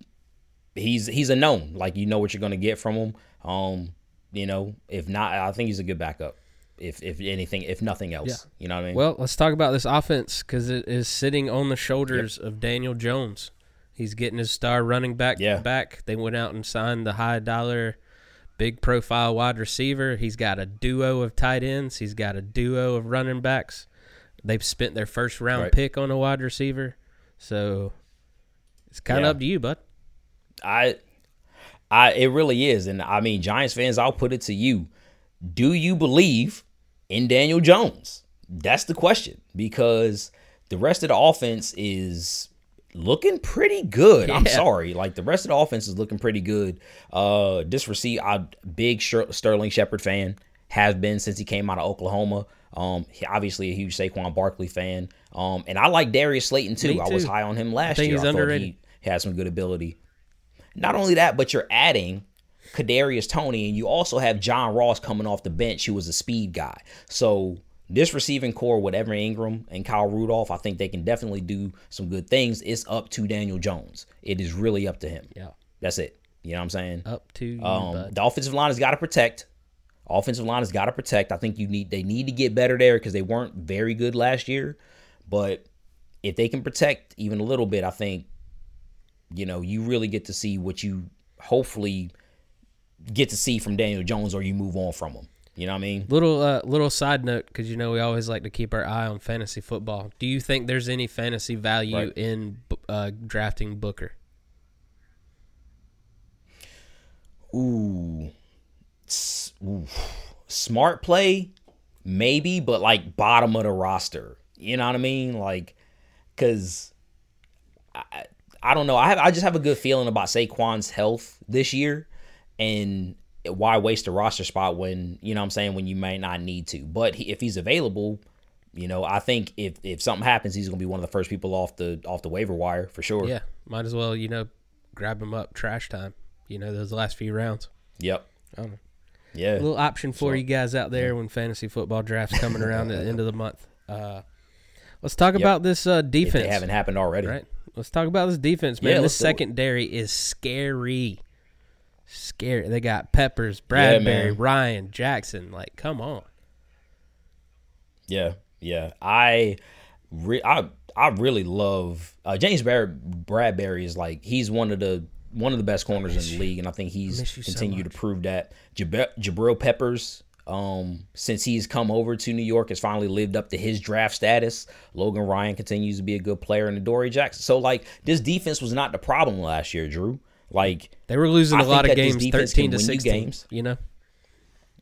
he's he's a known. Like you know what you're going to get from him. Um, you know, if not, I think he's a good backup. If if anything, if nothing else, Yeah. you know what I mean. Well, let's talk about this offense because it is sitting on the shoulders of Daniel Jones. He's getting his star running back Yeah. back. They went out and signed the high dollar, big profile wide receiver. He's got a duo of tight ends. He's got a duo of running backs. They've spent their first round Right. pick on a wide receiver, so it's kind of Yeah. up to you, bud. I, I, it really is, and I mean, Giants fans, I'll put it to you: Do you believe in Daniel Jones? That's the question because the rest of the offense is looking pretty good. I'm sorry, like the rest of the offense is looking pretty good. Uh, this receive, I big Sterling Shepard fan has been since he came out of Oklahoma. Um, he, obviously a huge Saquon Barkley fan. Um, and I like Darius Slayton too. Me I was high on him last think year. he's I underrated. he had some good ability. Not only that, but you're adding Kadarius Toney, and you also have John Ross coming off the bench, who was a speed guy. So this receiving corps with Evan Engram and Kyle Rudolph, I think they can definitely do some good things. It's up to Daniel Jones. It is really up to him. Yeah, That's it. You know what I'm saying? up to you, Um, the offensive line has got to protect. Offensive line has got to protect. I think you need they need to get better there because they weren't very good last year. But if they can protect even a little bit, I think you know you really get to see what you hopefully get to see from Daniel Jones, or you move on from him. You know what I mean? Little uh, little side note because you know we always like to keep our eye on fantasy football. Do you think there's any fantasy value Right. in uh, drafting Booker? Ooh. Ooh. Smart play, maybe, but like bottom of the roster. You know what I mean? Like, cause I, I don't know. I have I just have a good feeling about Saquon's health this year, and why waste a roster spot when you know what I'm saying when you may not need to. But he, if he's available, you know, I think if if something happens, he's gonna be one of the first people off the off the waiver wire for sure. Yeah, might as well you know grab him up trash time. You know those last few rounds. Yep. I. Yeah. A little option for you guys out there when fantasy football drafts coming around at the end of the month. Uh, let's talk about this uh, if defense. they haven't happened already. right? Let's talk about this defense, man. Yeah, this let's do it. secondary is scary. Scary. They got Peppers, Bradberry, man. Ryan, Jackson. Like, come on. Yeah, yeah. I, re- I, I really love uh, James Barrett. Bradberry is like he's one of the one of the best corners in the league, and I think he's you so continued to prove that. Jab- Jabril Peppers, um, since he's come over to New York, has finally lived up to his draft status. Logan Ryan continues to be a good player, and the Adoree' Jackson. So like this defense was not the problem last year, Drew. Like They were losing I a lot of games, thirteen to win you sixteen. games. You know,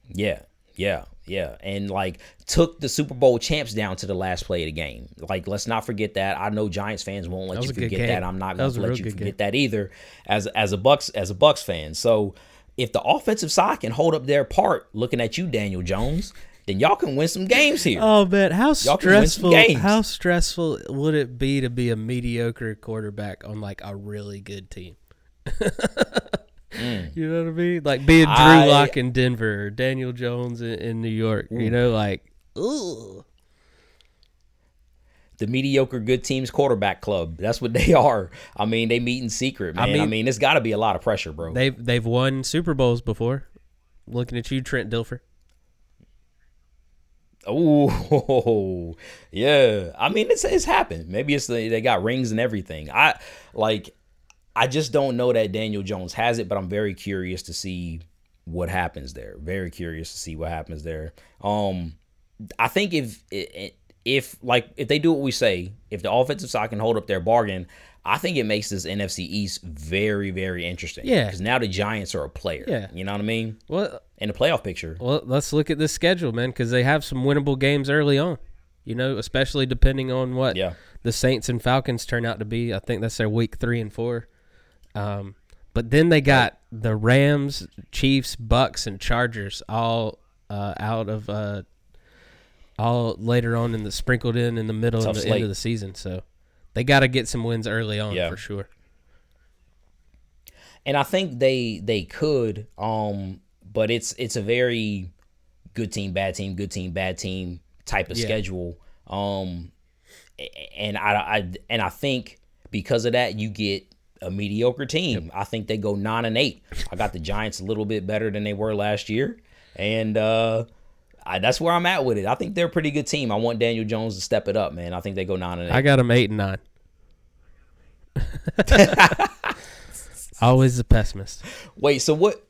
Yeah, Yeah, yeah, and like took the Super Bowl champs down to the last play of the game. Like, let's not forget that. I know Giants fans won't let you was a good forget that. I'm not going to let you forget game. that either. As as a Bucs as a Bucs fan, so if the offensive side can hold up their part, looking at you, Daniel Jones, then y'all can win some games here. Oh man, how Y'all can win some stressful! How stressful would it be to be a mediocre quarterback on like a really good team? You know what I mean? Like being Drew Mm. I- Lock in Denver, or Daniel Jones in, in New York. You know, like ooh, the mediocre good teams quarterback club. That's what they are. I mean, they meet in secret, man. I mean, mean- it's got to be a lot of pressure, bro. they've they've won Super Bowls before. Looking at you, Trent Dilfer. Oh, yeah. I mean, it's it's happened. Maybe it's the, they got rings and everything. I like. I just don't know that Daniel Jones has it, but I'm very curious to see what happens there. Very curious to see what happens there. Um, I think if if like if they do what we say, if the offensive side can hold up their bargain, I think it makes this NFC East very very interesting. Yeah. because now the Giants are a player. Yeah. you know what I mean Well, in the playoff picture. well, let's look at this schedule, man, because they have some winnable games early on. You know, especially depending on what Yeah. the Saints and Falcons turn out to be. I think that's their week three and four. Um, but then they got the Rams, Chiefs, Bucs, and Chargers all uh, out of uh, all later on in the sprinkled in in the middle Tough of the slate. end of the season. So they got to get some wins early on Yeah. for sure. and I think they they could, um, but it's it's a very good team, bad team, good team, bad team type of Yeah. schedule. Um, a- and I, I and I think because of that, you get a mediocre team. I think they go nine and eight. I got the Giants a little bit better than they were last year, and uh, I, that's where I'm at with it. I think they're a pretty good team. I want Daniel Jones to step it up, man. I think they go nine and eight. I got them eight and nine. Always the pessimist. Wait, so what?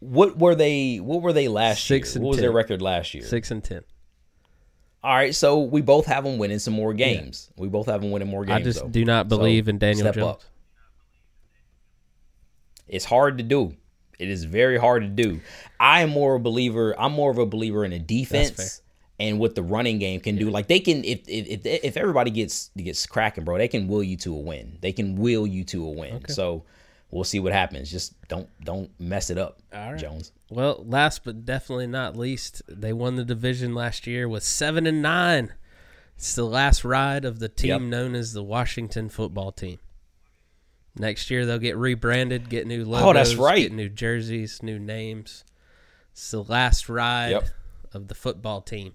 What were they? What were they last Six year? and What was their record last year? Six and ten. All right, so we both have them winning some more games. We both have them winning more games. I just do not So, believe in Daniel Jones. up. It's hard to do. It is very hard to do. I am more of a believer. I'm more of a believer in a defense and what the running game can do. Like they can, if if if, if everybody gets gets cracking, bro, they can will you to a win. They can will you to a win. So we'll see what happens. Just don't don't mess it up, All right. Jones. Well, last but definitely not least, they won the division last year with seven and nine. It's the last ride of the team Yep. known as the Washington Football Team. Next year they'll get rebranded, get new logos, Oh, that's right. get new jerseys, new names. It's the last ride Yep. of the football team.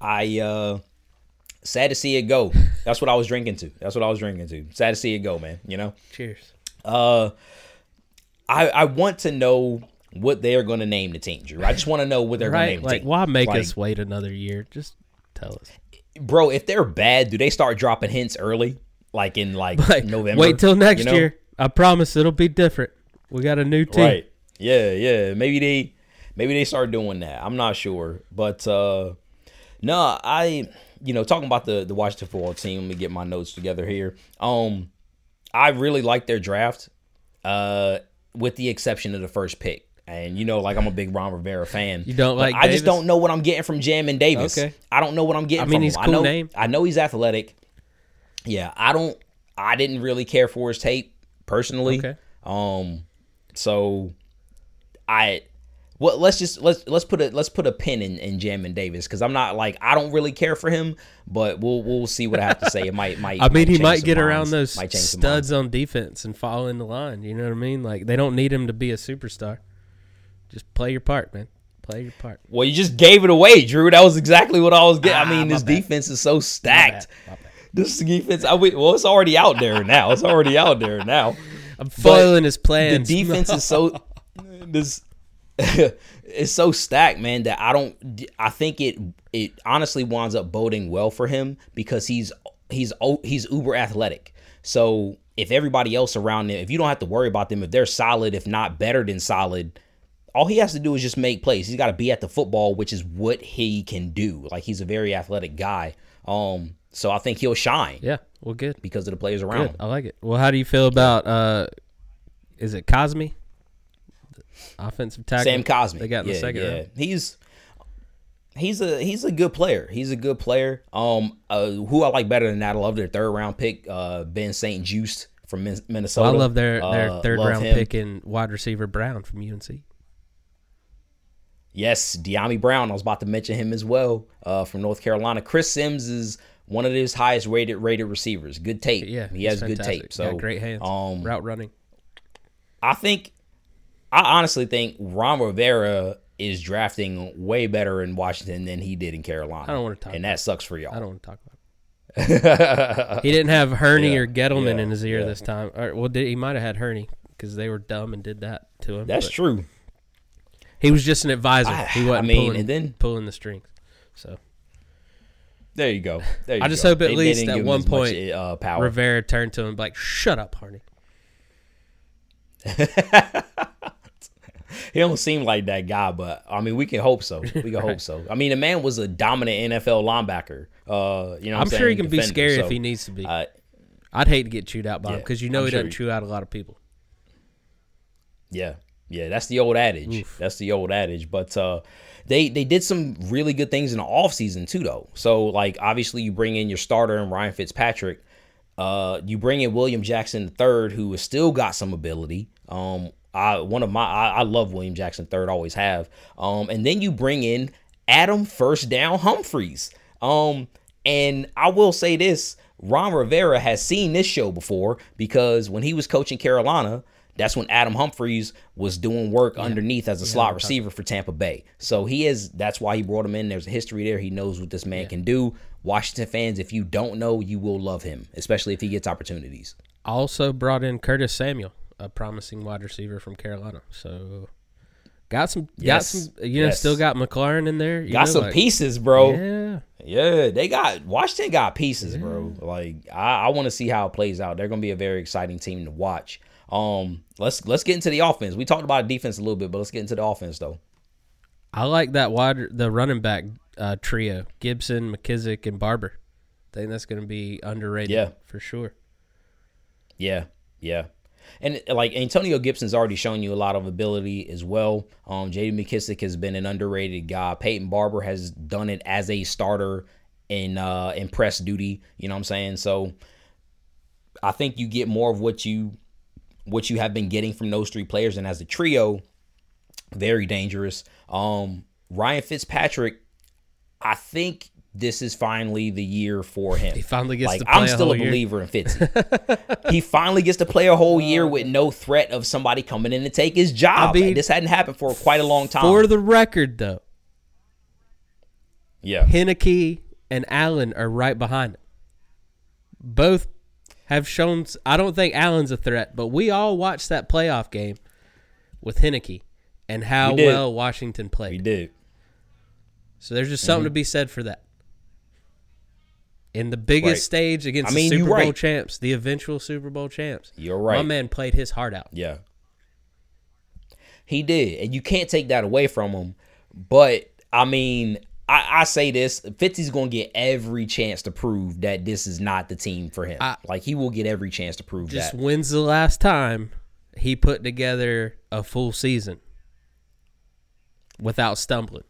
I uh sad to see it go. That's what I was drinking to. That's what I was drinking to. Sad to see it go, man. You know. Cheers. Uh, I I want to know what they are going to name the team, Drew. I just want to know what they're going to Right? name the Like, team. why make Like, us wait another year? Just tell us. Bro? If they're bad, do they start dropping hints early, like in like, Like, November? wait till next you know? year. I promise it'll be different. We got a new team. Right. Yeah, yeah. Maybe they maybe they start doing that. I'm not sure. But uh no, I you know, talking about the the Washington football team, let me get my notes together here. Um I really like their draft. Uh with the exception of the first pick. And you know, like I'm a big Ron Rivera fan. You don't like I just don't know what I'm getting from Jamin Davis. Okay. I don't know what I'm getting I mean, from he's him. cool I know name. I know he's athletic. Yeah, I don't I didn't really care for his tape personally. Okay. Um so I well let's just let's let's put a let's put a pin in, in Jamin Davis because I'm not like I don't really care for him, but we'll we'll see what I have to say. It might might I mean, he might get around those Might studs on defense and fall in the line. You know what I mean? Like they don't need him to be a superstar. Just play your part, man. Play your part. Well, you just gave it away, Drew. That was exactly what I was getting. Ah, I mean, this bad. defense is so My stacked. bad, my bad. This defense, I mean, well, it's already out there now. It's already out there now. I'm foiling his plans. the defense is so this it's so stacked, man, that I don't I think it it honestly winds up boding well for him because he's he's he's uber athletic. So if everybody else around him, if you don't have to worry about them, if they're solid, if not better than solid, all he has to do is just make plays. He's got to be at the football, which is what he can do. Like he's a very athletic guy. Um, so I think he'll shine yeah. Well, good. because of the players around Good. I like it. Well, how do you feel about? uh Is it Cosme? offensive tackle. Sam Cosmi. They got in yeah, the second yeah. round. He's he's a he's a good player. He's a good player. Um, uh, who I like better than that, I love their third round pick, uh, Ben St. Juste from Minnesota. Well, I love their their Uh, third love round him. pick in wide receiver Brown from UNC. Yes, Dyami Brown. I was about to mention him as well uh, from North Carolina. Chris Simms is one of his highest rated rated receivers. Good tape. Yeah, he has good tape. So Got great hands. Um, route running. I think, I honestly think Ron Rivera is drafting way better in Washington than he did in Carolina. I don't wanna talk and that sucks for y'all. I don't want to talk about. it. He didn't have Hurney Yeah, or Gettleman yeah, in his ear yeah. this time. Or, well, did, he might have had Hurney because they were dumb and did that to him. That's but true. He was just an advisor. I- he wasn't I mean, pulling, and then- pulling the strings. So There you go. There you I just go. hope at They- they least didn't at one as much, point uh, power. Rivera turned to him and be like, "Shut up, Hurney." He don't seem like that guy, but I mean, we can hope so. We can hope so. I mean, the man was a dominant NFL linebacker. Uh, you know, I'm I'm sure he saying? can be Defender, scary so, if he needs to be. uh, I'd hate to get chewed out by him because you know I'm he sure doesn't he- chew out a lot of people. Yeah, yeah, that's the old adage. That's the old adage. But uh, they they did some really good things in the offseason too, though. So like, obviously, you bring in your starter and Ryan Fitzpatrick. Uh, you bring in William Jackson III, who has still got some ability. Um, I one of my I, I love William Jackson III, always have. Um, and then you bring in Adam First Down Humphries. Um, and I will say this: Ron Rivera has seen this show before because when he was coaching Carolina, that's when Adam Humphries was doing work underneath as a slot receiver for Tampa Bay. So he is that's why he brought him in. There's a history there. He knows what this man can do. Washington fans, if you don't know, you will love him, especially if he gets opportunities. Also brought in Curtis Samuel, a promising wide receiver from Carolina. So got some, got Yes. some. You know, Yes. still got McLaurin in there. Got know, some like- pieces, bro. Yeah, Yeah, they got Washington got pieces, bro. Like I, I want to see how it plays out. They're gonna be a very exciting team to watch. Um, let's let's get into the offense. We talked about defense a little bit, but let's get into the offense though. I like that wide, the running back uh, trio: Gibson, McKissic, and Barber. I think that's going to be underrated. Yeah. for sure. Yeah, yeah. And like Antonio Gibson's already shown you a lot of ability as well. Um, J.D. McKissic has been an underrated guy. Peyton Barber has done it as a starter in uh, in press duty. You know what I'm saying? So I think you get more of what you what you have been getting from those three players, and as a trio, very dangerous. Um, Ryan Fitzpatrick, I think this is finally the year for him. He finally gets like to play I'm a still whole a year. believer in Fitzy. he finally gets to play a whole year with no threat of somebody coming in to take his job. I mean, this hadn't happened for quite a long time. For the record, though, yeah, Heinicke and Allen are right behind him. Both have shown. I don't think Allen's a threat, but we all watched that playoff game with Heinicke and how We well Washington played. he did. So there's just something mm-hmm. to be said for that. In the biggest Right. stage against I mean, the Super Bowl right. champs, the eventual Super Bowl champs, You're right. my man played his heart out. Yeah. He did. And you can't take that away from him. But I mean, I, I say this, Fitzy's gonna get every chance to prove that this is not the team for him. I- like he will get every chance to prove Just that. when's the last time he put together a full season without stumbling?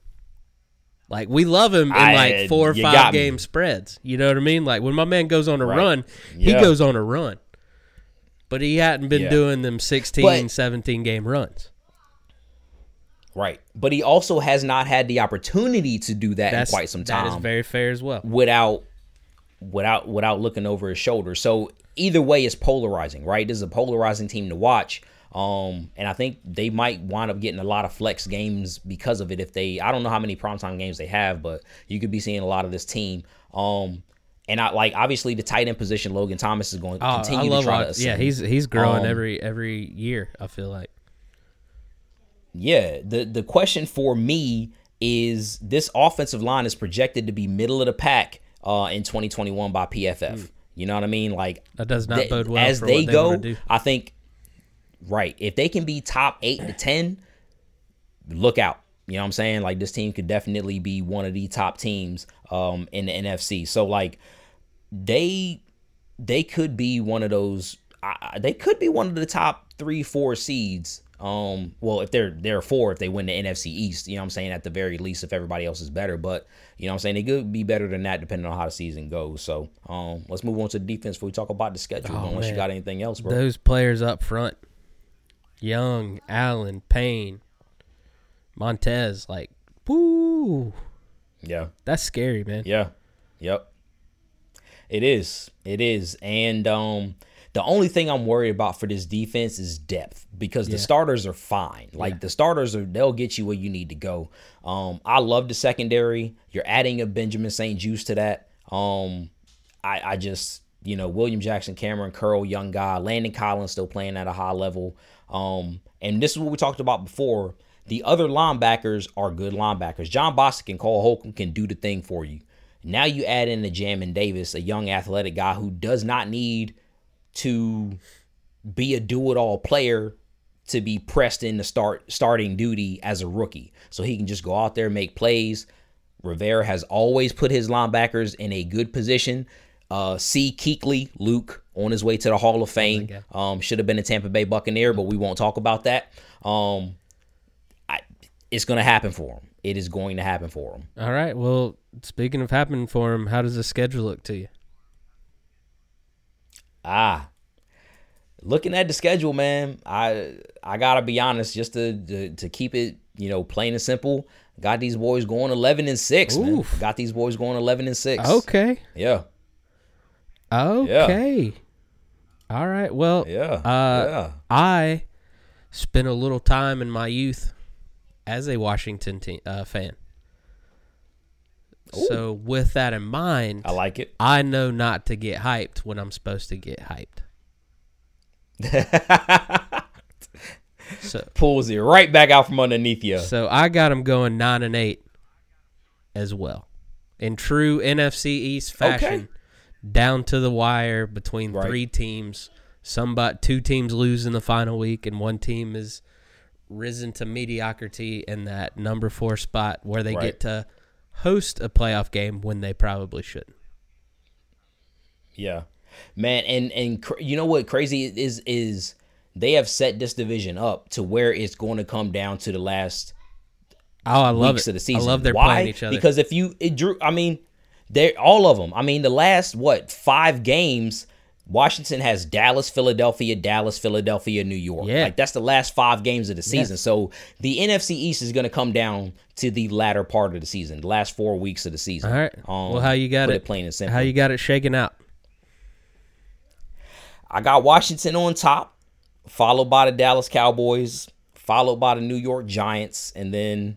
Like we love him in I- like four or five got me. game spreads. You know what I mean? Like when my man goes on a Right. run, he goes on a run. But he hadn't been Yeah. doing them 16, But- 17 game runs. Right. But he also has not had the opportunity to do that That's in quite some time. That is very fair as well. without without without looking over his shoulder. So either way it's polarizing, right? This is a polarizing team to watch. Um, and I think they might wind up getting a lot of flex games because of it. If they, I don't know how many primetime games they have, but you could be seeing a lot of this team. Um, and I like obviously the tight end position. Logan Thomas is going to Oh, continue to try watch- to. Ascend. Yeah, he's he's growing Um, every every year. I feel like Yeah, the the question for me is this offensive line is projected to be middle of the pack uh, in 2021 by PFF. You know what I mean? Like That does not th- bode well as for they they go. I think right if they can be top eight to ten, look out. You know what I'm saying? Like this team could definitely be one of the top teams um, in the NFC. So like they they could be one of those. I- they could be one of the top three, four seeds Um, well, if they're they're four, if they win the NFC East, you know what I'm saying at the very least, if everybody else is better, but you know what I'm saying they could be better than that depending on how the season goes. So, um, let's move on to the defense before we talk about the schedule. Oh, unless you got anything else, bro. Those players up front, Young, Allen, Payne, Montez, like, woo, yeah, that's scary, man. yeah, yep. It is, it is, and um, the only thing I'm worried about for this defense is depth because the starters are fine. Like Yeah. the starters are, they'll get you where you need to go. Um, I love the secondary. You're adding a Benjamin St. Juste to that. Um, I, I just, you know, William Jackson, Kamren Curl, young guy, Landon Collins still playing at a high level. Um, and this is what we talked about before. The other linebackers are good linebackers. Jon Bostic and Cole Holcomb can do the thing for you. Now you add in the Jamin Davis, a young athletic guy who does not need to be a do-it-all player to be pressed into start starting duty as a rookie. So he can just go out there make plays. Rivera has always put his linebackers in a good position. Uh, see Kuechly, Luke, on his way to the Hall of Fame. Um, should have been a Tampa Bay Buccaneer, but we won't talk about that. Um, I, it's going to happen for him. It is going to happen for him. All right. Well, speaking of happening for him, how does the schedule look to you? Ah, looking at the schedule, man, I I gotta be honest, just to to, to keep it, you know, plain and simple. Got these boys going eleven and six, man. Got these boys going eleven and six. Okay. Yeah, Okay. All right. Well, yeah, Uh, yeah. I spent a little time in my youth as a Washington te- uh, fan. So, with that in mind, I like it. I know not to get hyped when I'm supposed to get hyped. so, Pulls it right back out from underneath you. so I got them going nine and eight as well, in true NFC East fashion, down to the wire between Right. three teams. Somebody, two teams lose in the final week, and one team is risen to mediocrity in that number four spot where they Right. get to host a playoff game when they probably shouldn't. Yeah, man, and and cr- you know what crazy is is they have set this division up to where it's going to come down to the last Oh, I love weeks it. of the season. I love they're Why? playing each other. Because if you it drew, I mean, they're all of them. I mean, the last what five games, Washington has Dallas, Philadelphia, Dallas, Philadelphia, New York. Yeah. like that's the last five games of the season. So the NFC East is going to come down to the latter part of the season, the last four weeks of the season. All right. Um, well, how you got put it? it plain and simple. How you got it shaken out? I got Washington on top, followed by the Dallas Cowboys, followed by the New York Giants, and then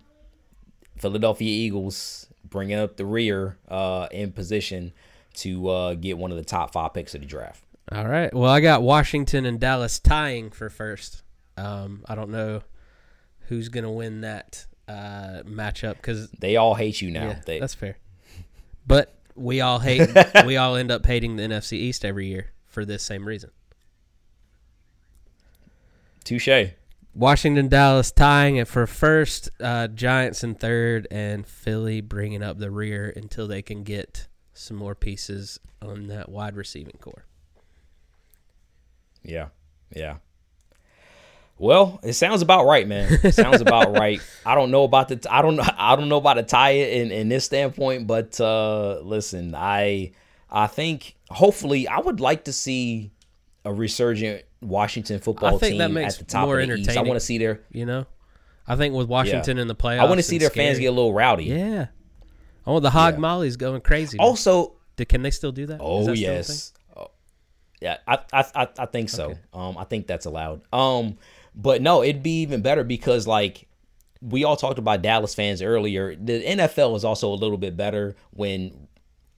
Philadelphia Eagles bringing up the rear uh, in position to uh, get one of the top five picks of the draft. All right. Well, I got Washington and Dallas tying for first. Um, I don't know who's gonna win that uh, matchup because They all hate you now. yeah, They, that's fair. But we all hate. we all end up hating the NFC East every year for this same reason. touche. Washington, Dallas tying it for first. Uh, Giants in third, and Philly bringing up the rear until they can get some more pieces on that wide receiving corps. Yeah, yeah. Well, it sounds about right, man. It sounds about right. I don't know about the I don't I don't know about the tie in in this standpoint, but uh listen, I I think hopefully I would like to see a resurgent Washington football team at the top more of the East. I want to see their You know, I think with Washington in the playoffs, I want to see their fans get a little rowdy. Yeah. Oh, the hog Yeah. molly's going crazy. man. Also, Do- can they still do that? Oh that yes. Oh, yeah, I, I I think so. Um, I think that's allowed. Um, but no, it'd be even better because like we all talked about Dallas fans earlier. The NFL is also a little bit better when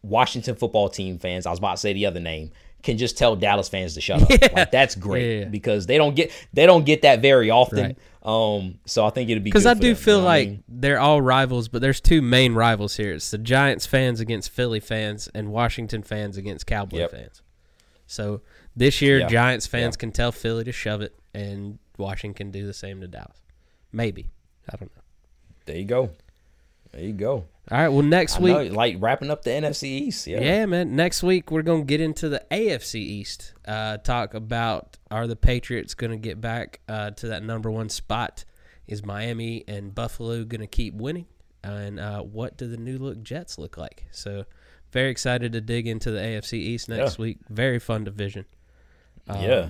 Washington football team fans. I was about to say the other name can just tell Dallas fans to shut up. Like that's great Yeah, yeah. because they don't get they don't get that very often. Right. Um, so I think it'd be Because I do them, feel you know what I like mean? they're all rivals, but there's two main rivals here. It's the Giants fans against Philly fans and Washington fans against Cowboy Yep. fans. So this year, Yeah. Giants fans Yeah. can tell Philly to shove it, and Washington can do the same to Dallas. Maybe I don't know. there you go. There you go. All right. Well, next I week, know, like wrapping up the NFC East. Yeah. Yeah, man. Next week we're gonna get into the AFC East. Uh, talk about are the Patriots gonna get back uh, to that number one spot? Is Miami and Buffalo gonna keep winning? And uh, what do the new look Jets look like? So, very excited to dig into the AFC East next Yeah. week. Very fun division. Um, Yeah.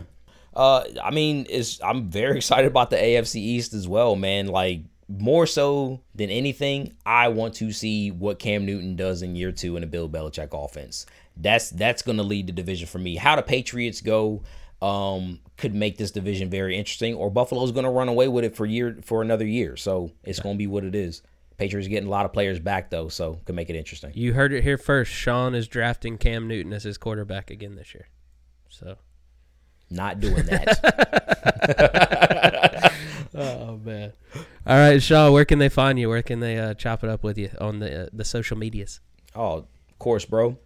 Uh, I mean, it's I'm very excited about the AFC East as well, man. Like more so than anything, I want to see what Cam Newton does in year two in a Bill Belichick offense. That's that's going to lead the division for me. How the Patriots go um, could make this division very interesting, or Buffalo's going to run away with it for year for another year. So it's going to be what it is. Patriots getting a lot of players back though, so could make it interesting. You heard it here first. Sean is drafting Cam Newton as his quarterback again this year. So. Not doing that. Man! All right, Shaw, Where can they find you? Where can they uh, chop it up with you on the uh, the social medias? Oh, of course, bro.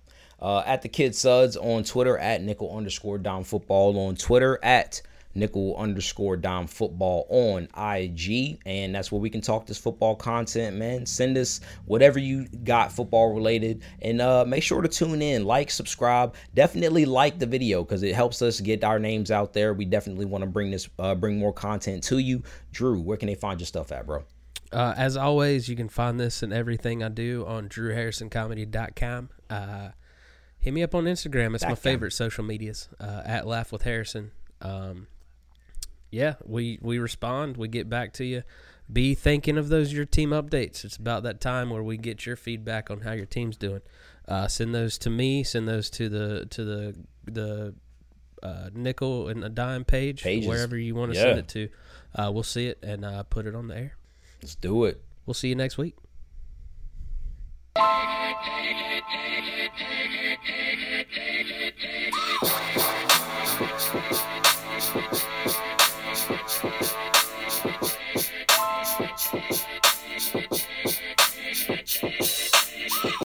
Uh, at the Kid Suds on Twitter, at nickel underscore down football on Twitter, at nickel underscore down football on IG. And that's where we can talk this football content, man. Send us whatever you got football related. And uh, make sure to tune in, like, subscribe. Definitely like the video because it helps us get our names out there. We definitely want to bring this, uh, bring more content to you. Drew, where can they find your stuff at, bro? Uh, as always, you can find this and everything I do on drewharrisoncomedy.com. Uh, hit me up on Instagram. It's my Dot com. favorite social medias uh, at Laugh with Harrison. Um, yeah, we we respond. We get back to you. Be thinking of those your team updates. It's about that time where we get your feedback on how your team's doing. Uh, send those to me. Send those to the to the the uh, nickel and a dime page, Pages. wherever you want to Yeah. send it to. Uh, we'll see it and uh, put it on the air. Let's do it. We'll see you next week.